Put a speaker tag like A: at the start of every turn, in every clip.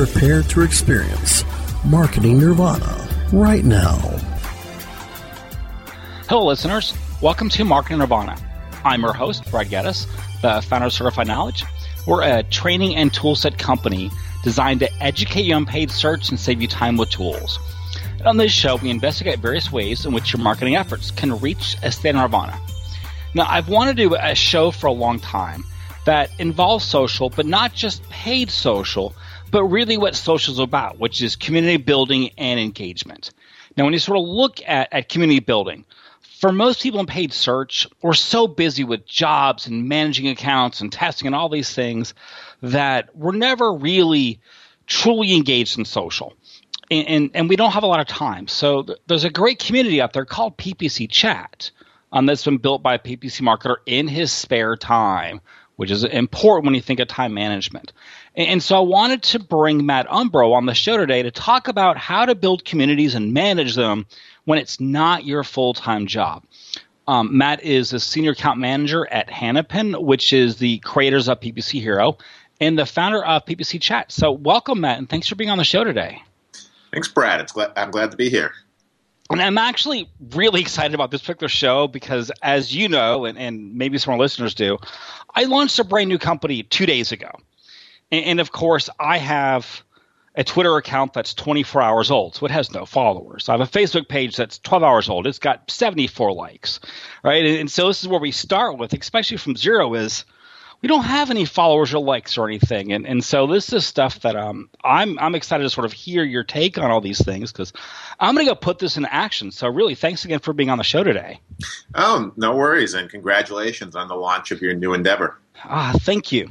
A: Prepare to experience Marketing Nirvana right now.
B: Hello, listeners. Welcome to Marketing Nirvana. I'm your host, Brad Geddes, the founder of Certified Knowledge. We're a training and toolset company designed to educate you on paid search and save you time with tools. And on this show, we investigate various ways in which your marketing efforts can reach a state of nirvana. Now, I've wanted to do a show for a long time that involves social, but not just paid social, but really what social is about, which is community building and engagement. Now, when you sort of look at, at community building, for most people in paid search, we're so busy with jobs and managing accounts and testing and all these things that we're never really truly engaged in social. And, and, and we don't have a lot of time. So th- there's a great community out there called PPC Chat um, that's been built by a PPC marketer in his spare time, which is important when you think of time management. And, so I wanted to bring Matt Umbro on the show today to talk about how to build communities and manage them when it's not your full time job. Um, Matt is a senior account manager at Hanapin, which is the creators of PPC Hero and the founder of PPC Chat. So, welcome, Matt, and thanks for being on the show today.
C: Thanks, Brad. It's glad, I'm glad to be here.
B: And I'm actually really excited about this particular show because, as you know, and, and maybe some of our listeners do, I launched a brand new company two days ago. And, and of course, I have a Twitter account that's 24 hours old, so it has no followers. I have a Facebook page that's 12 hours old. It's got 74 likes, right? And, and so this is where we start with, especially from zero, is we don't have any followers or likes or anything, and and so this is stuff that um I'm I'm excited to sort of hear your take on all these things because I'm going to go put this in action. So really, thanks again for being on the show today.
C: Oh, no worries, and congratulations on the launch of your new endeavor.
B: Ah, thank you.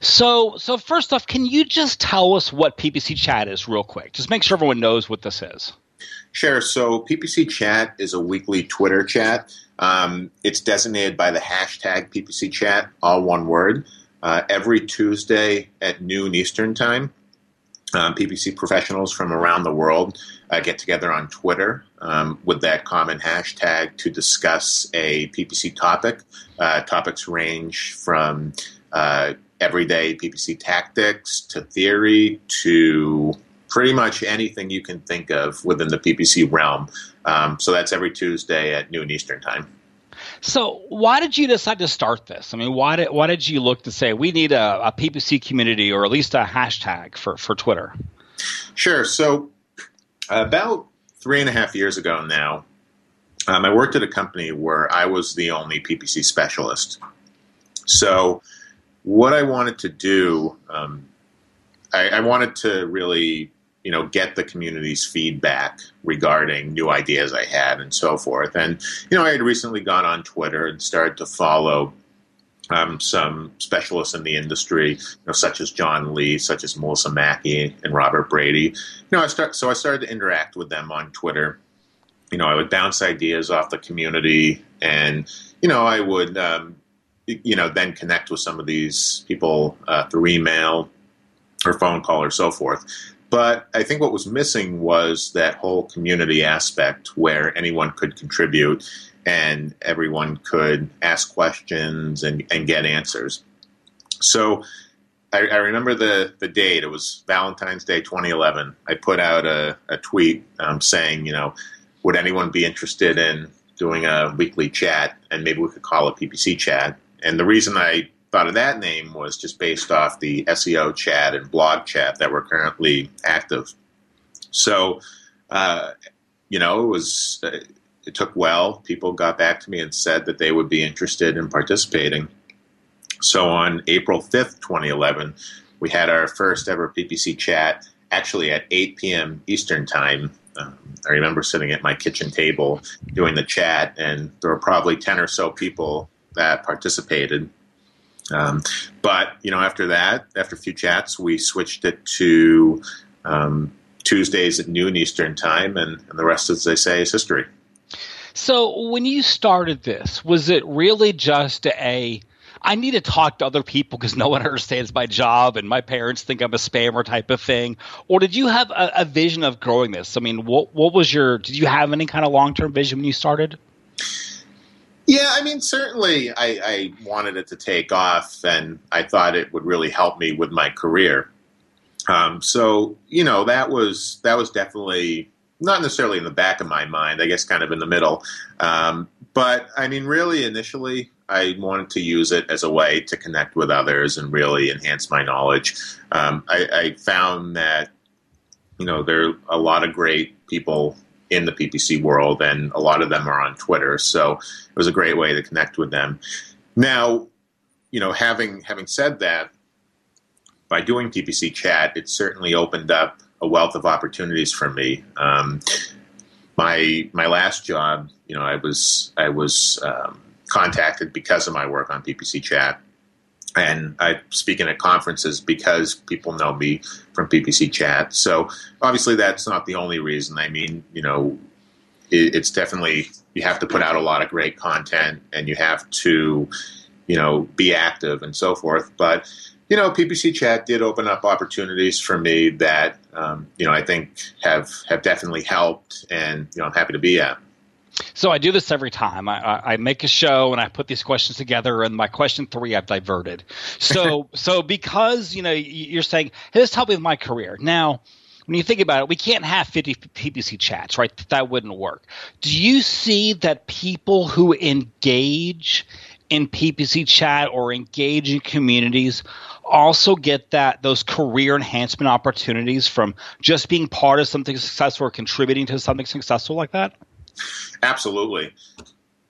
B: So, so first off, can you just tell us what PPC Chat is, real quick? Just make sure everyone knows what this is.
C: Sure. So, PPC Chat is a weekly Twitter chat. Um, it's designated by the hashtag PPC Chat, all one word. Uh, every Tuesday at noon Eastern Time, um, PPC professionals from around the world uh, get together on Twitter um, with that common hashtag to discuss a PPC topic. Uh, topics range from uh, everyday PPC tactics to theory to pretty much anything you can think of within the PPC realm. Um, so that's every Tuesday at noon Eastern Time.
B: So, why did you decide to start this? I mean, why did why did you look to say we need a, a PPC community or at least a hashtag for for Twitter?
C: Sure. So, about three and a half years ago now, um, I worked at a company where I was the only PPC specialist. So, what I wanted to do, um, I, I wanted to really you know get the community's feedback regarding new ideas I had and so forth. And you know, I had recently gone on Twitter and started to follow um, some specialists in the industry, you know, such as John Lee, such as Melissa Mackey and Robert Brady. You know, I start so I started to interact with them on Twitter. You know, I would bounce ideas off the community, and you know, I would um, you know then connect with some of these people uh, through email or phone call or so forth. But I think what was missing was that whole community aspect where anyone could contribute and everyone could ask questions and, and get answers. So I, I, remember the, the date. It was Valentine's Day 2011. I put out a, a tweet um, saying, you know, would anyone be interested in doing a weekly chat? And maybe we could call it PPC chat. And the reason I thought of that name was just based off the SEO chat and blog chat that were currently active. So, uh, you know, it was uh, it took well. People got back to me and said that they would be interested in participating. So on April fifth, twenty eleven, we had our first ever PPC chat. Actually, at eight p.m. Eastern time. Um, I remember sitting at my kitchen table doing the chat, and there were probably ten or so people that participated Um, but you know, after that, after a few chats, we switched it to um, Tuesdays at noon Eastern time, and, and the rest, as they say, is history.
B: So, when you started this, was it really just a I need to talk to other people because no one understands my job and my parents think I'm a spammer type of thing? Or did you have a, a vision of growing this? I mean, what what was your did you have any kind of long term vision when you started?
C: Yeah, I mean, certainly I, I, wanted it to take off, and I thought it would really help me with my career. Um, so, you know, that was that was definitely not necessarily in the back of my mind. I guess kind of in the middle. Um, but I mean, really, initially, I wanted to use it as a way to connect with others and really enhance my knowledge. Um, I, I found that you know there are a lot of great people in the PPC world, and a lot of them are on Twitter. So it was a great way to connect with them. Now, you know, having having said that, by doing PPC chat, it certainly opened up a wealth of opportunities for me. Um, my my last job, you know, I was I was um, contacted because of my work on PPC chat and I speak in at conferences because people know me from PPC chat. So obviously that's not the only reason. I mean, you know, it, it's definitely you have to put out a lot of great content and you have to, you know, be active and so forth. But you know, PPC chat did open up opportunities for me that um, you know I think have have definitely helped, and you know I'm happy to be at.
B: So I do this every time. I, I, make a show and I put these questions together, and my question three I've diverted. So so because you know you're saying, hey, this helped me with my career. Now, when you think about it, we can't have 50 PPC chats, right? That wouldn't work. Do you see that people who engage in PPC chat or engage in communities also get that those career enhancement opportunities from just being part of something successful or contributing to something successful like that?
C: Absolutely.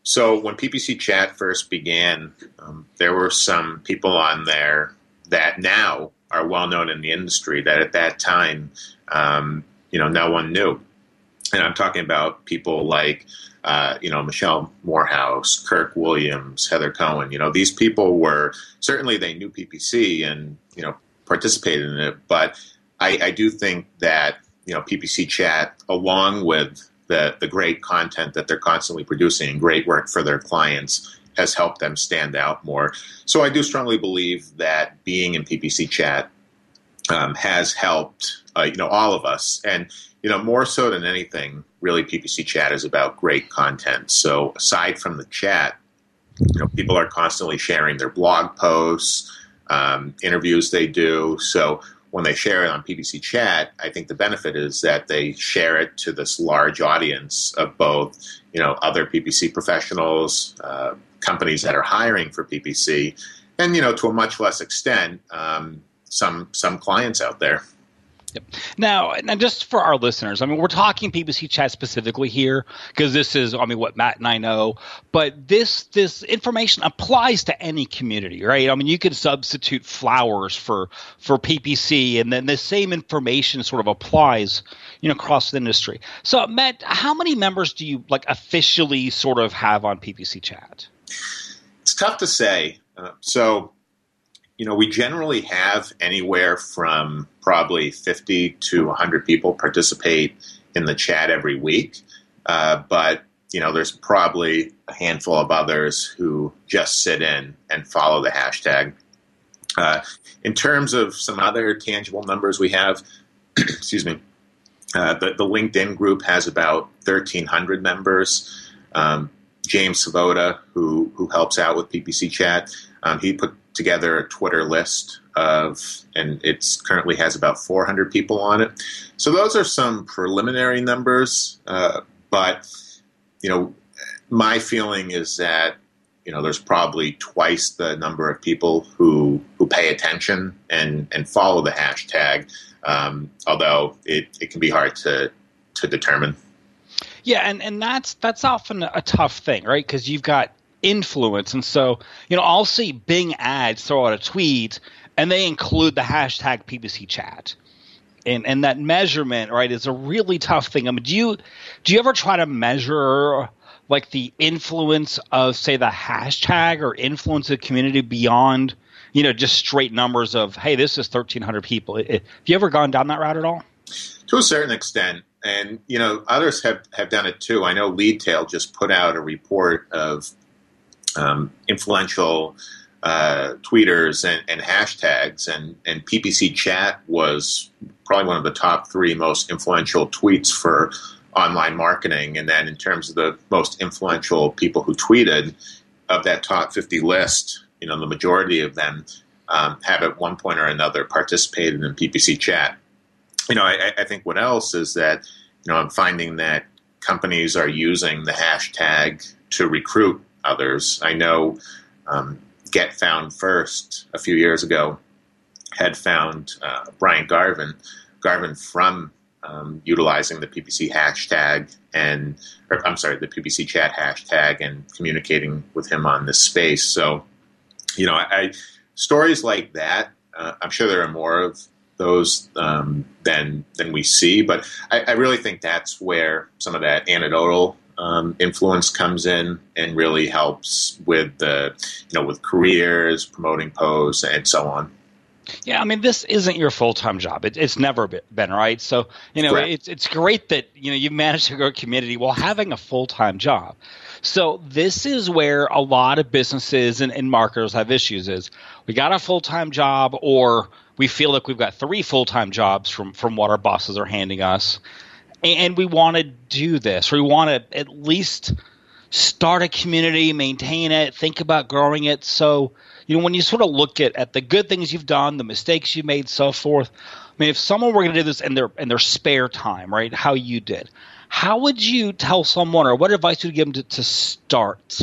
C: So when PPC Chat first began, um, there were some people on there that now are well known in the industry that at that time, um, you know, no one knew. And I'm talking about people like, uh, you know, Michelle Morehouse, Kirk Williams, Heather Cohen. You know, these people were certainly they knew PPC and you know participated in it, but I, I do think that you know PPC Chat, along with the, the great content that they're constantly producing and great work for their clients has helped them stand out more. So I do strongly believe that being in PPC chat um, has helped uh, you know all of us, and you know more so than anything, really PPC chat is about great content. So aside from the chat, you know people are constantly sharing their blog posts, um, interviews they do. So when they share it on PPC Chat, I think the benefit is that they share it to this large audience of both, you know, other PPC professionals, uh, companies that are hiring for PPC, and you know, to a much less extent, um, some some clients out there.
B: Yep. Now, just for our listeners, I mean, we're talking PPC chat specifically here because this is, I mean, what Matt and I know. But this this information applies to any community, right? I mean, you could substitute flowers for for PPC, and then the same information sort of applies, you know, across the industry. So, Matt, how many members do you like officially sort of have on PPC chat?
C: It's tough to say. Uh, so you know, we generally have anywhere from probably 50 to 100 people participate in the chat every week. Uh, but, you know, there's probably a handful of others who just sit in and follow the hashtag. Uh, in terms of some other tangible numbers we have, excuse me, uh, the, the, LinkedIn group has about 1,300 members. Um, James Svoboda, who, who helps out with PPC Chat, um, he put together a Twitter list of, and it currently has about 400 people on it. So those are some preliminary numbers, uh, but you know, my feeling is that you know there's probably twice the number of people who who pay attention and and follow the hashtag. Um, although it, it can be hard to to determine.
B: Yeah, and, and that's that's often a tough thing, right? Because you've got influence. And so, you know, I'll see Bing ads throw out a tweet and they include the hashtag PPC chat. And and that measurement, right, is a really tough thing. I mean, do you do you ever try to measure like the influence of say the hashtag or influence of the community beyond you know, just straight numbers of, hey, this is 1,300 people. Have you ever gone down that route at all?
C: To a certain extent. And, you know, others have, have done it too. I know Leadtail just put out a report of um, influential uh, tweeters and, and, hashtags, and, and PPC chat was probably one of the top three most influential tweets for online marketing. And then in terms of the most influential people who tweeted, of that top 50 list, you know, the majority of them um, have at one point or another participated in PPC chat. You know, I, I think what else is that, you know, I'm finding that companies are using the hashtag to recruit others. I know um, Get Found First a few years ago had found uh, Brian Garvin, Garvin from um, utilizing the PPC hashtag and, or, I'm sorry, the PPC chat hashtag and communicating with him on this space. So, you know, I, I stories like that. Uh, I'm sure there are more of those um, than than we see, but I, I, really think that's where some of that anecdotal um, influence comes in and really helps with the you know with careers, promoting posts, and so on.
B: Yeah, I mean, this isn't your full time job. It, it's never been, right? So, you know, it's it's great that you know you've managed to grow a community while having a full time job. So this is where a lot of businesses and, and marketers have issues. Is we got a full time job, or we feel like we've got three full time jobs from from what our bosses are handing us, and we want to do this, we want to at least start a community, maintain it, think about growing it. So you know, when you sort of look at, at the good things you've done, the mistakes you made, so forth. I mean, if someone were going to do this in their in their spare time, right? How you did, how would you tell someone, or what advice would you give them to, to start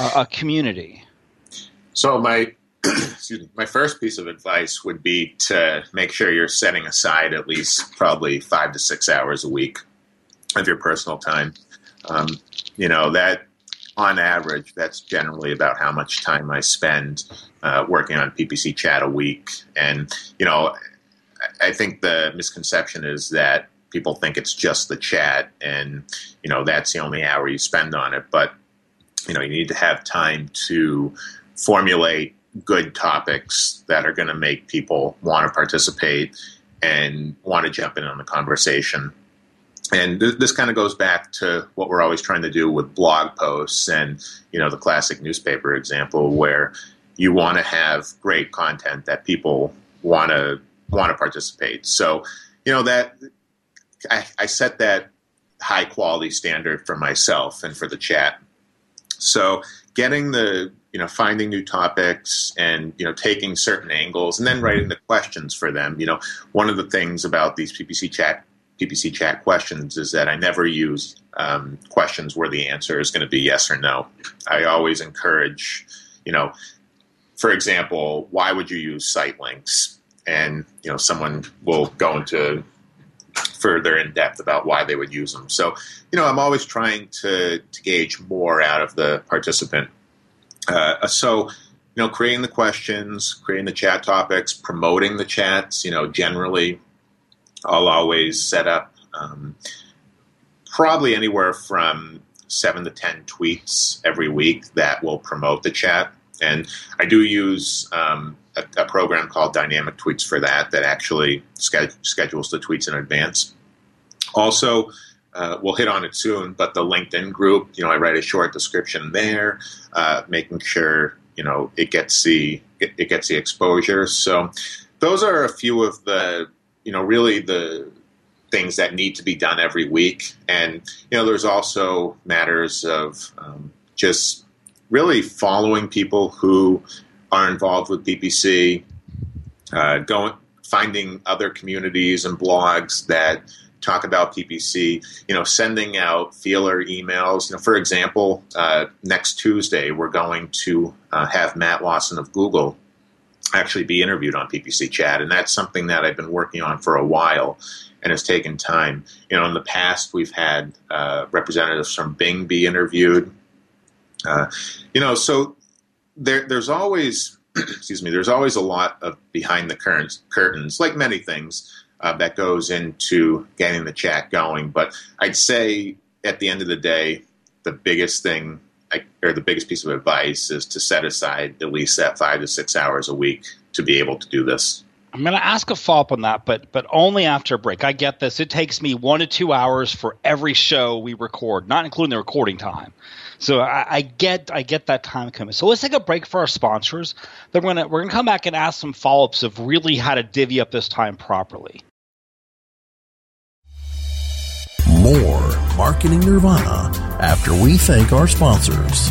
B: a, a community?
C: So my excuse me, my first piece of advice would be to make sure you're setting aside at least probably five to six hours a week of your personal time. Um, you know that on average, that's generally about how much time I spend uh, working on PPC chat a week. And, you know, I think the misconception is that people think it's just the chat and, you know, that's the only hour you spend on it. But, you know, you need to have time to formulate good topics that are going to make people want to participate and want to jump in on the conversation. And th- this kind of goes back to what we're always trying to do with blog posts and you know the classic newspaper example where you want to have great content that people want to want to participate. So you know that I, I set that high quality standard for myself and for the chat. So getting the you know finding new topics and you know taking certain angles and then writing the questions for them you know one of the things about these ppc chat PPC chat questions is that I never use um, questions where the answer is going to be yes or no. I always encourage, you know, for example, why would you use site links? And you know, someone will go into further in depth about why they would use them. So, you know, I'm always trying to, to gauge more out of the participant. Uh, so, you know, creating the questions, creating the chat topics, promoting the chats. You know, generally I'll always set up um, probably anywhere from seven to ten tweets every week that will promote the chat. And I do use um, a, a, program called Dynamic Tweets for that, that actually ske- schedules the tweets in advance. Also, uh, we'll hit on it soon, but the LinkedIn group, you know, I write a short description there, uh, making sure you know it gets the it, it gets the exposure. So those are a few of the you know, really the things that need to be done every week. And, you know, there's also matters of um, just really following people who are involved with PPC, uh, going, finding other communities and blogs that talk about PPC, you know, sending out feeler emails. You know, for example, uh, next Tuesday, we're going to uh, have Matt Lawson of Google actually be interviewed on PPC Chat, and that's something that I've been working on for a while and has taken time. You know, in the past we've had uh, representatives from Bing be interviewed. Uh, you know, so there, there's always, excuse me, there's always a lot of behind the curtains, curtains like many things uh, that goes into getting the chat going. But I'd say at the end of the day, the biggest thing I, or the biggest piece of advice is to set aside at least that five to six hours a week to be able to do this.
B: I'm going to ask a follow up on that, but but only after a break. I get this. It takes me one to two hours for every show we record, not including the recording time. So I, I get I get that time coming. So let's take a break for our sponsors. Then we're gonna we're gonna come back and ask some follow ups of really how to divvy up this time properly.
A: More marketing nirvana after we thank our sponsors.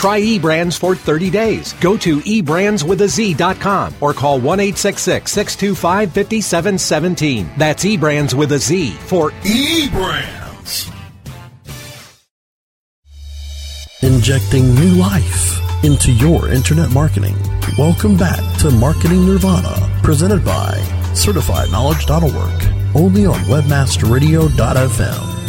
D: Try eBrandz for 30 days. Go to eBrandsWithAZ.com or call 1 625 5717. That's eBrandz with a Z for
E: eBrandz.
A: Injecting new life into your internet marketing. Welcome back to Marketing Nirvana, presented by CertifiedKnowledge.org, only on WebmasterRadio.fm.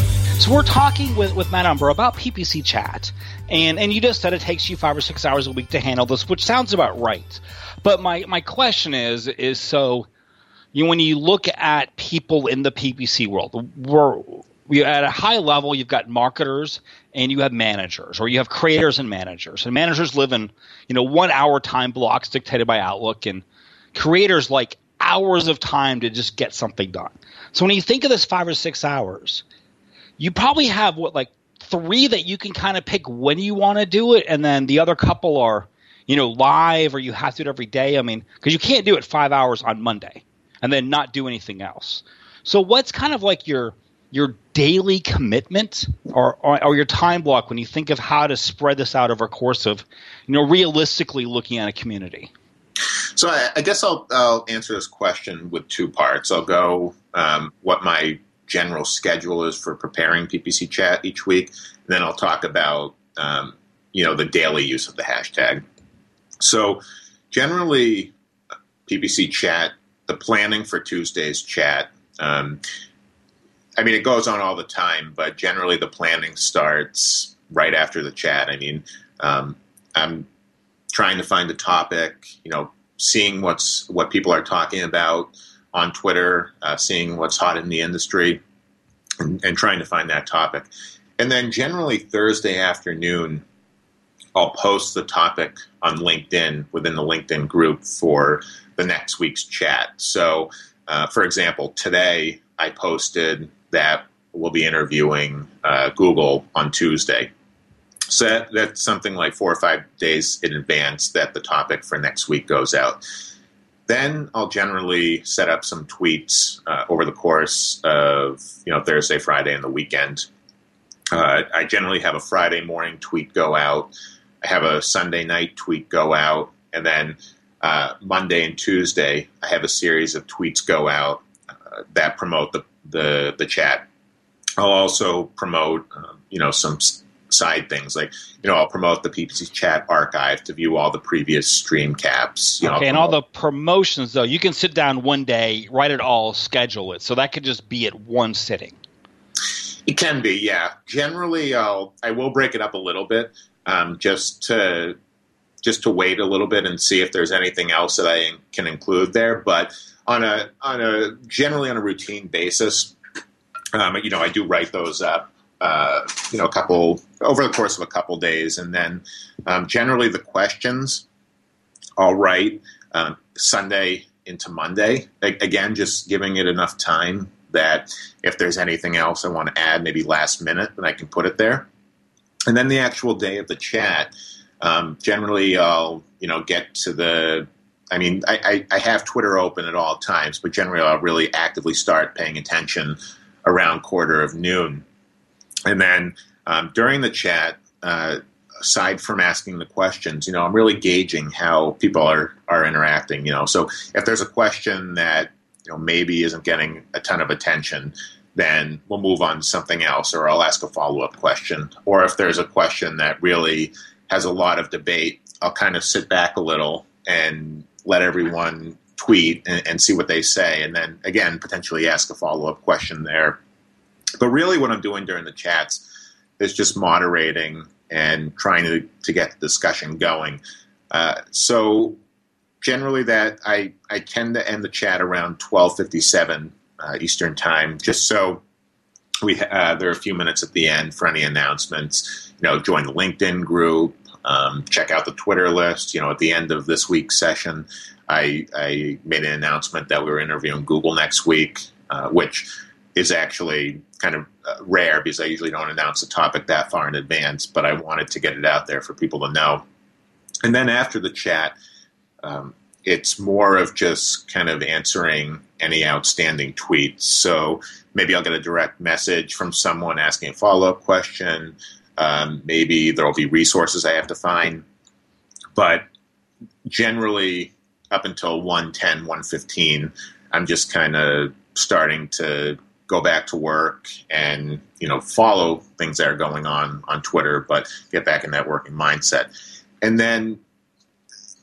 B: So we're talking with, with Matt Umbro about PPC chat, and and you just said it takes you five or six hours a week to handle this, which sounds about right. But my my question is is so, you know, when you look at people in the PPC world, we're we at a high level you've got marketers and you have managers, or you have creators and managers, and managers live in you know one hour time blocks dictated by Outlook, and creators like hours of time to just get something done. So when you think of this five or six hours you probably have what like three that you can kind of pick when you want to do it, and then the other couple are you know live or you have to do it every day. I mean, because you can't do it five hours on Monday and then not do anything else. So what's kind of like your your daily commitment or, or, or your time block when you think of how to spread this out over a course of you know realistically looking at a community?
C: So I, I guess I'll, I'll answer this question with two parts. I'll go um, what my general schedule is for preparing PPC chat each week. Then I'll talk about um, you know the daily use of the hashtag. So generally, PPC chat, the planning for Tuesday's chat. Um, I mean, it goes on all the time, but generally the planning starts right after the chat. I mean, um, I'm trying to find a topic, you know, seeing what's what people are talking about on Twitter, uh, seeing what's hot in the industry, and, and trying to find that topic. And then generally Thursday afternoon, I'll post the topic on LinkedIn within the LinkedIn group for the next week's chat. So, uh, for example, today I posted that we'll be interviewing uh, Google on Tuesday. So that, that's something like four or five days in advance that the topic for next week goes out. Then I'll generally set up some tweets uh, over the course of you know Thursday, Friday, and the weekend. Uh, I generally have a Friday morning tweet go out. I have a Sunday night tweet go out, and then uh, Monday and Tuesday I have a series of tweets go out uh, that promote the, the the chat. I'll also promote um, you know some side things like you know I'll promote the PPC chat archive to view all the previous stream caps. You
B: okay,
C: know,
B: and all the promotions though, you can sit down one day, write it all, schedule it, so that could just be at one sitting.
C: It can be, yeah. Generally, I'll I will break it up a little bit, um, just to just to wait a little bit and see if there's anything else that I can include there. But on a on a generally on a routine basis, um, you know, I do write those up. Uh, you know, a couple over the course of a couple days, and then um, generally the questions I'll write um, Sunday into Monday. Again, just giving it enough time that if there's anything else I want to add, maybe last minute, then I can put it there. And then the actual day of the chat, um, generally I'll you know get to the. I mean, I, I, I have Twitter open at all times, but generally I'll really actively start paying attention around quarter of noon. And then um, during the chat, uh, aside from asking the questions, you know, I'm really gauging how people are are interacting. You know, so if there's a question that you know maybe isn't getting a ton of attention, then we'll move on to something else, or I'll ask a follow up question. Or if there's a question that really has a lot of debate, I'll kind of sit back a little and let everyone tweet and, and see what they say, and then again potentially ask a follow up question there. But really, what I'm doing during the chats is just moderating and trying to, to get the discussion going. Uh, so generally, that I, I tend to end the chat around 12:57 uh, Eastern time, just so we uh, there are a few minutes at the end for any announcements. You know, join the LinkedIn group, um, check out the Twitter list. You know, at the end of this week's session, I, I made an announcement that we were interviewing Google next week, uh, which is actually kind of uh, rare because I usually don't announce a topic that far in advance, but I wanted to get it out there for people to know. And then after the chat, um, it's more of just kind of answering any outstanding tweets. So maybe I'll get a direct message from someone asking a follow up question. Um, maybe there'll be resources I have to find. But generally, up until 110, 115, I'm just kind of starting to go back to work and you know follow things that are going on on Twitter, but get back in that working mindset. And then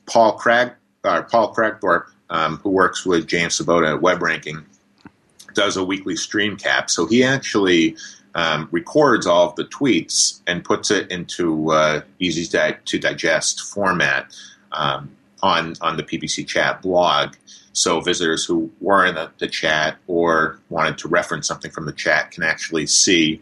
C: Paul Crag, or Paul Kragthorpe, um, who works with James Svoboda at Web Ranking, does a weekly stream cap. So he actually um, records all of the tweets and puts it into uh, easy to digest format um, on on the PPC Chat blog. So visitors who were in the, the, chat or wanted to reference something from the chat can actually see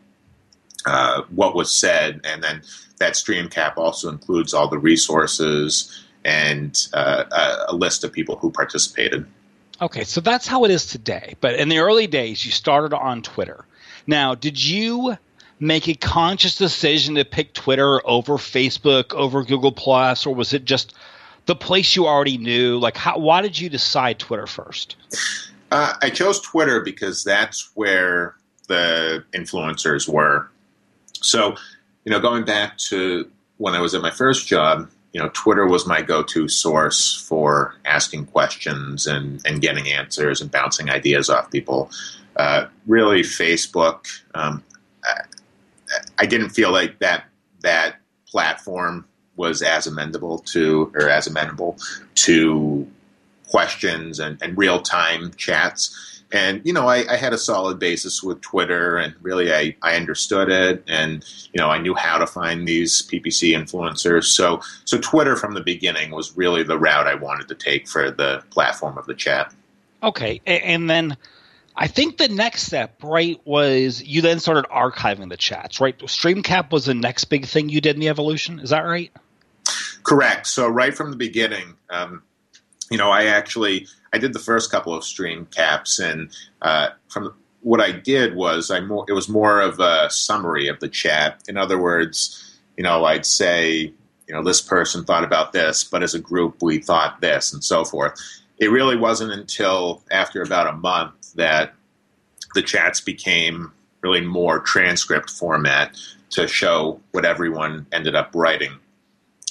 C: uh, what was said, and then that stream cap also includes all the resources and uh, a, a list of people who participated.
B: Okay, so that's how it is today. But in the early days, you started on Twitter. Now, did you make a conscious decision to pick Twitter over Facebook, over Google Plus, or was it just the place you already knew? Like, how, why did you decide Twitter first?
C: Uh, I chose Twitter because that's where the influencers were. So, you know, going back to when I was at my first job, you know, Twitter was my go-to source for asking questions and, and getting answers and bouncing ideas off people. Uh, really, Facebook. Um, I, I didn't feel like that that platform was as amendable to or as amenable to questions and, and real time chats. And you know, I, I, had a solid basis with Twitter, and really, I, I understood it, and you know, I knew how to find these PPC influencers. So, so Twitter from the beginning was really the route I wanted to take for the platform of the chat.
B: Okay, and then I think the next step, right, was you then started archiving the chats, right? Streamcap was the next big thing you did in the evolution. Is that right?
C: Correct. So right from the beginning, um, you know, I actually I did the first couple of stream caps, and uh, from what I did was I more it was more of a summary of the chat. In other words, you know, I'd say, you know, this person thought about this, but as a group we thought this, and so forth. It really wasn't until after about a month that the chats became really more transcript format to show what everyone ended up writing.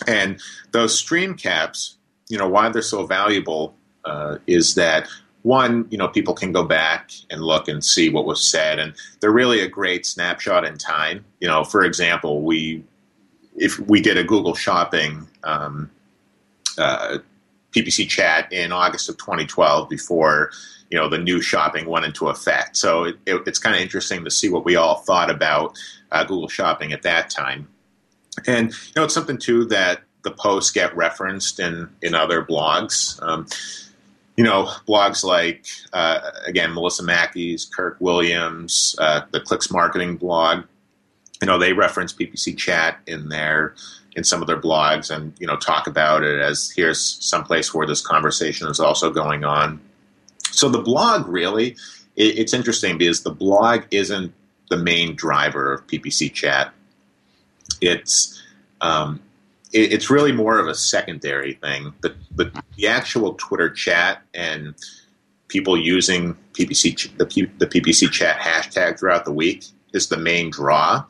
C: And those stream caps, you know, why they're so valuable uh, is that one, you know, people can go back and look and see what was said, and they're really a great snapshot in time. You know, for example, we if we did a Google Shopping um, uh, PPC chat in August of 2012 before you know the new shopping went into effect. So it, it, it's kind of interesting to see what we all thought about uh, Google Shopping at that time. And you know, it's something too that the posts get referenced in in other blogs. Um, you know, blogs like uh, again Melissa Mackey's, Kirk Williams, uh, the Clix Marketing blog. You know, they reference PPC chat in their in some of their blogs, and you know, talk about it as here's some place where this conversation is also going on. So the blog really, it, it's interesting because the blog isn't the main driver of PPC chat. It's um, it, it's really more of a secondary thing. The, the, the actual Twitter chat and people using PPC the, P, the PPC chat hashtag throughout the week is the main draw.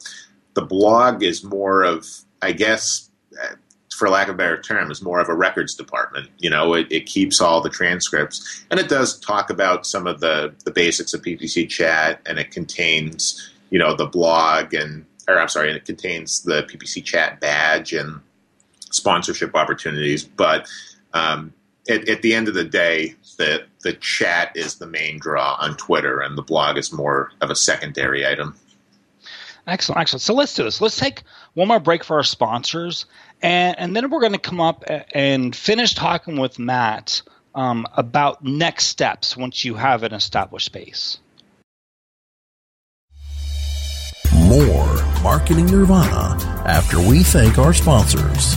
C: The blog is more of, I guess, for lack of a better term, is more of a records department. You know, it, it, keeps all the transcripts, and it does talk about some of the the basics of PPC chat, and it contains, you know, the blog and, or I'm sorry, and it contains the PPC chat badge and sponsorship opportunities. But um, at, at, the end of the day, the the chat is the main draw on Twitter, and the blog is more of a secondary item.
B: Excellent, excellent. So let's do this. Let's take one more break for our sponsors, and, and then we're going to come up and finish talking with Matt um, about next steps once you have an established space.
A: More Marketing Nirvana after we thank our sponsors.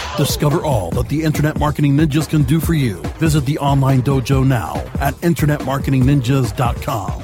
A: Discover all that the Internet Marketing Ninjas can do for you. Visit the online dojo now at InternetMarketingNinjas.com.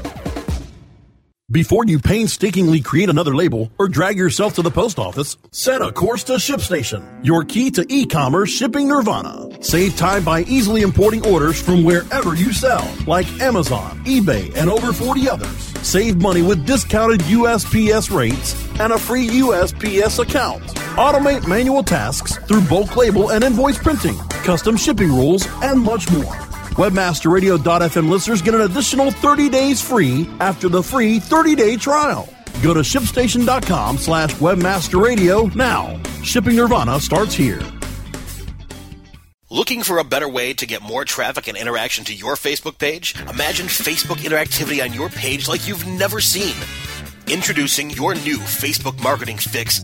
A: Before you painstakingly create another label or drag yourself to the post office, set a course to ShipStation, your key to e-commerce shipping nirvana. Save time by easily importing orders from wherever you sell, like Amazon, eBay, and over 40 others. Save money with discounted USPS rates and a free USPS account. Automate manual tasks through bulk label and invoice printing, custom shipping rules, and much more. Webmasterradio.fm listeners get an additional 30 days free after the free 30-day trial. Go to shipstation.com slash webmasterradio now. Shipping Nirvana starts here.
F: Looking for a better way to get more traffic and interaction to your Facebook page? Imagine Facebook interactivity on your page like you've never seen. Introducing your new Facebook marketing fix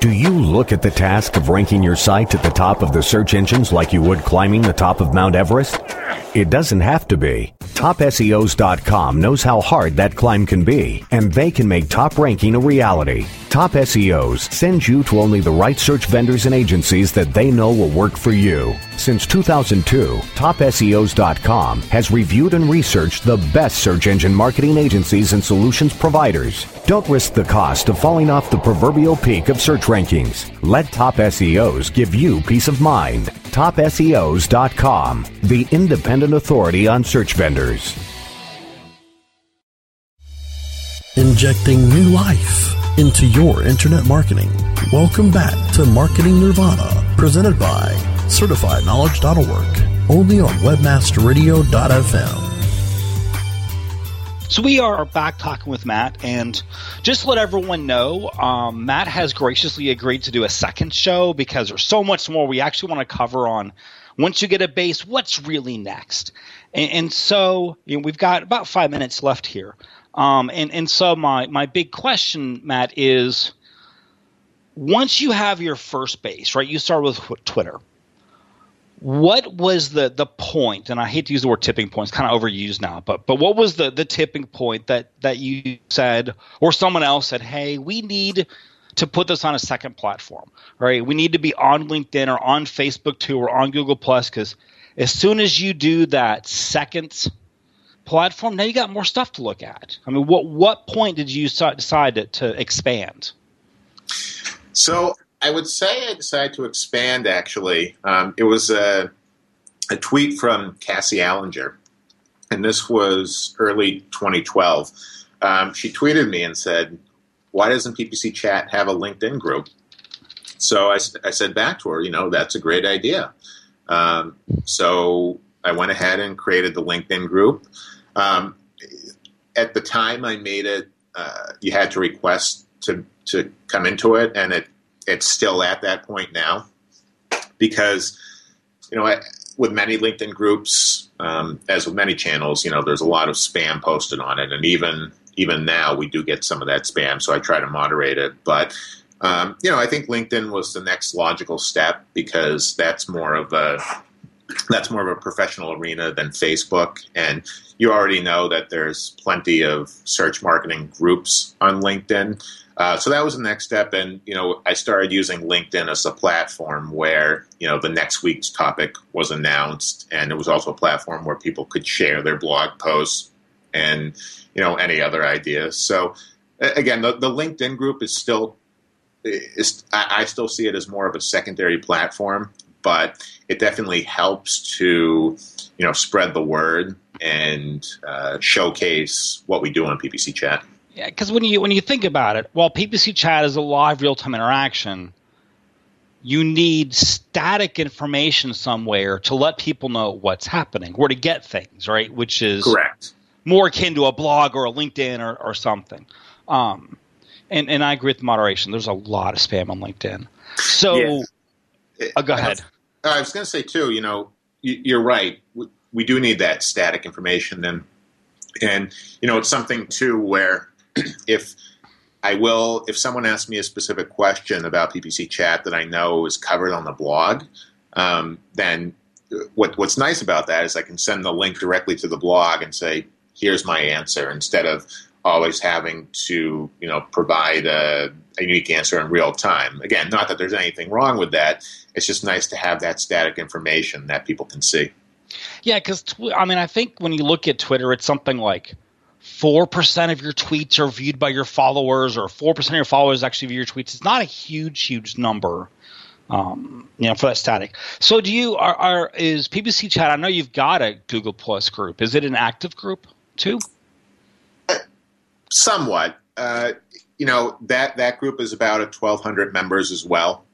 G: Do you look at the task of ranking your site at the top of the search engines like you would climbing the top of Mount Everest? It doesn't have to be. TopSEOs.com knows how hard that climb can be, and they can make top ranking a reality. Top SEOs sends you to only the right search vendors and agencies that they know will work for you. Since 2002, TopSEOs.com has reviewed and researched the best search engine marketing agencies and solutions providers. Don't risk the cost of falling off the proverbial peak of search rankings. Let Top SEOs give you peace of mind. TopSEOs.com, the independent authority on search vendors.
A: Injecting new life into your internet marketing. Welcome back to Marketing Nirvana, presented by CertifiedKnowledge.org, only on WebmasterRadio.fm.
B: So we are back talking with Matt, and just let everyone know, um, Matt has graciously agreed to do a second show because there's so much more we actually want to cover on. Once you get a base, what's really next? And, and so you know, we've got about five minutes left here. Um, and and so my my big question, Matt, is once you have your first base, right? You start with Twitter. What was the the point? And I hate to use the word tipping point; it's kind of overused now. But but what was the the tipping point that that you said, or someone else said, "Hey, we need to put this on a second platform, right? We need to be on LinkedIn or on Facebook too, or on Google Plus, because as soon as you do that second platform, now you got more stuff to look at. I mean, what what point did you decide to, to expand?
C: So I would say I decided to expand. Actually, um, it was a, a tweet from Cassie Allinger, and this was early 2012. Um, she tweeted me and said, "Why doesn't PPC Chat have a LinkedIn group?" So I, I said back to her, "You know, that's a great idea." Um, so I went ahead and created the LinkedIn group. Um, at the time I made it, uh, you had to request to to come into it, and it it's still at that point now because you know I, with many LinkedIn groups, um, as with many channels, you know there's a lot of spam posted on it, and even even now we do get some of that spam, so I try to moderate it, but. Um, you know, I think LinkedIn was the next logical step because that's more of a that's more of a professional arena than Facebook. And you already know that there's plenty of search marketing groups on LinkedIn. Uh, so that was the next step. And, you know, I started using LinkedIn as a platform where, you know, the next week's topic was announced. And it was also a platform where people could share their blog posts and, you know, any other ideas. So, again, the, the LinkedIn group is still, is, I, I still see it as more of a secondary platform but it definitely helps to you know spread the word and uh, showcase what we do on PPC Chat.
B: Yeah, because when you when you think about it, while PPC Chat is a live real time interaction, you need static information somewhere to let people know what's happening, where to get things, right? Which is
C: correct.
B: More akin to a blog or a LinkedIn or, or something. Um, and and I agree with moderation. There's a lot of spam on LinkedIn. So. Yes uh, go ahead.
C: I was going to say too. You know, you're right. We do need that static information, and and you know, it's something too where if I will, if someone asks me a specific question about PPC Chat that I know is covered on the blog, um, then what what's nice about that is I can send the link directly to the blog and say, "Here's my answer," instead of always having to you know provide a, a, unique answer in real time. Again, not that there's anything wrong with that. It's just nice to have that static information that people can see.
B: Yeah, because tw- I mean, I think when you look at Twitter, it's something like four percent of your tweets are viewed by your followers, or four percent of your followers actually view your tweets. It's not a huge, huge number. Um, you know, for that static. So, do you are, are is PPC Chat? I know you've got a Google Plus group. Is it an active group too?
C: Somewhat. Uh, you know that that group is about at 1,200 members as well,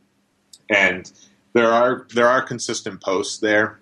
C: and there are there are consistent posts there.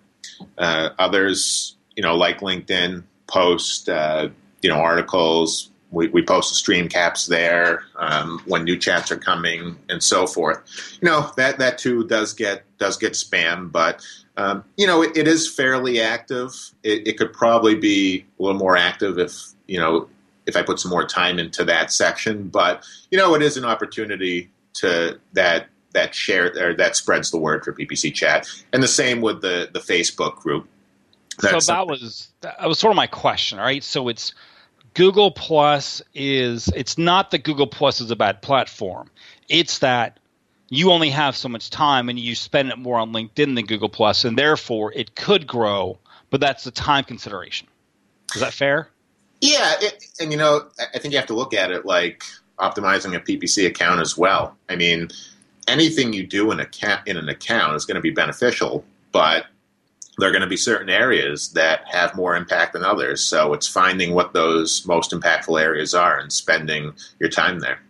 C: Uh, others, you know, like LinkedIn, post uh, you know articles. We, we post the stream caps there um, when new chats are coming and so forth. You know that that too does get does get spam, but um, you know it, it is fairly active. It, it could probably be a little more active if you know if I put some more time into that section. But you know, it is an opportunity to that that share or that spreads the word for PPC chat, and the same with the the Facebook group. That's
B: so that was that was sort of my question. All right, so it's Google Plus is it's not that Google Plus is a bad platform. It's that you only have so much time and you spend it more on LinkedIn than Google Plus, and therefore it could grow, but that's the time consideration. Is that fair?
C: Yeah, it, and you know, I think you have to look at it like optimizing a PPC account as well. I mean, anything you do in account in an account is going to be beneficial, but there are going to be certain areas that have more impact than others. So it's finding what those most impactful areas are and spending your time there.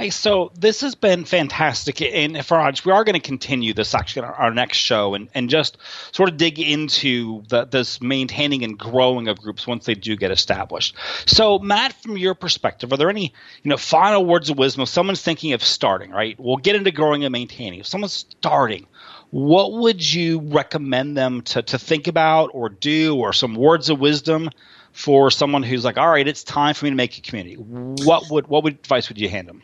B: Hey, so this has been fantastic. And Faraj, we are going to continue this actually on our next show and, and just sort of dig into the, this maintaining and growing of groups once they do get established. So, Matt, from your perspective, are there any you know final words of wisdom if someone's thinking of starting, right? We'll get into growing and maintaining. If someone's starting, what would you recommend them to, to think about or do or some words of wisdom for someone who's like, all right, it's time for me to make a community? What would what would advice would you hand them?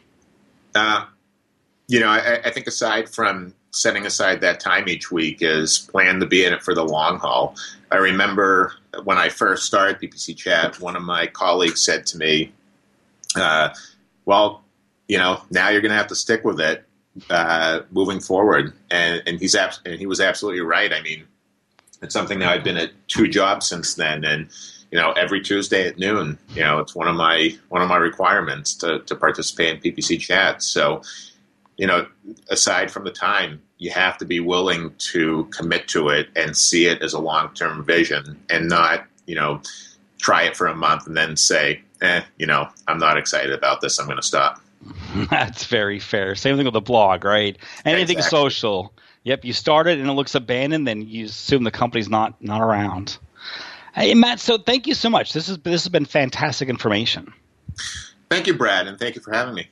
C: Uh, you know, I, I, think aside from setting aside that time each week is plan to be in it for the long haul. I remember when I first started PPC Chat, one of my colleagues said to me, uh, "Well, you know, now you're going to have to stick with it uh, moving forward." And, and he's abs- and he was absolutely right. I mean, it's something that I've been at two jobs since then, and you know, every Tuesday at noon. You know, it's one of my one of my requirements to to participate in PPC chats. So, you know, aside from the time, you have to be willing to commit to it and see it as a long term vision, and not you know try it for a month and then say, eh, you know, I'm not excited about this. I'm going to stop.
B: That's very fair. Same thing with the blog, right? Anything exactly. social. Yep, you start it and it looks abandoned, then you assume the company's not not around. Hey, Matt. So thank you so much. This is this has been fantastic information.
C: Thank you, Brad, and thank you for having me.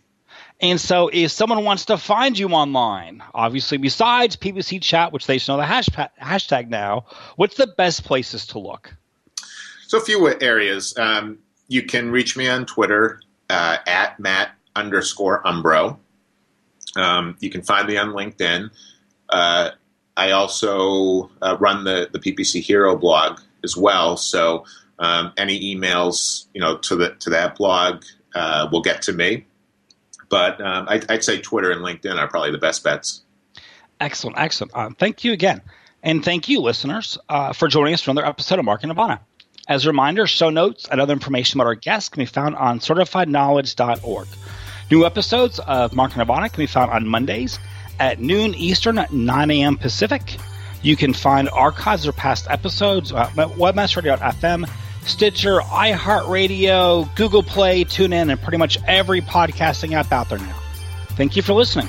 B: And so, if someone wants to find you online, obviously besides PPC Chat, which they know the hashtag, hashtag now, what's the best places to look?
C: So, a few areas. Um, you can reach me on Twitter uh, at Matt underscore Umbro. Um, you can find me on LinkedIn. Uh, I also uh, run the, the PPC Hero blog as well. So um, any emails, you know, to the to that blog uh, will get to me. But um, I'd, I'd, say Twitter and LinkedIn are probably the best bets.
B: Excellent, excellent. Uh, thank you again, and thank you, listeners, uh, for joining us for another episode of Marketing Nirvana. As a reminder, show notes and other information about our guests can be found on certifiedknowledge.org. New episodes of Marketing Nirvana can be found on Mondays at noon Eastern, 9 a.m. Pacific. You can find archives or past episodes at webmasterradio.fm, Stitcher, iHeartRadio, Google Play, TuneIn, and pretty much every podcasting app out there now. Thank you for listening.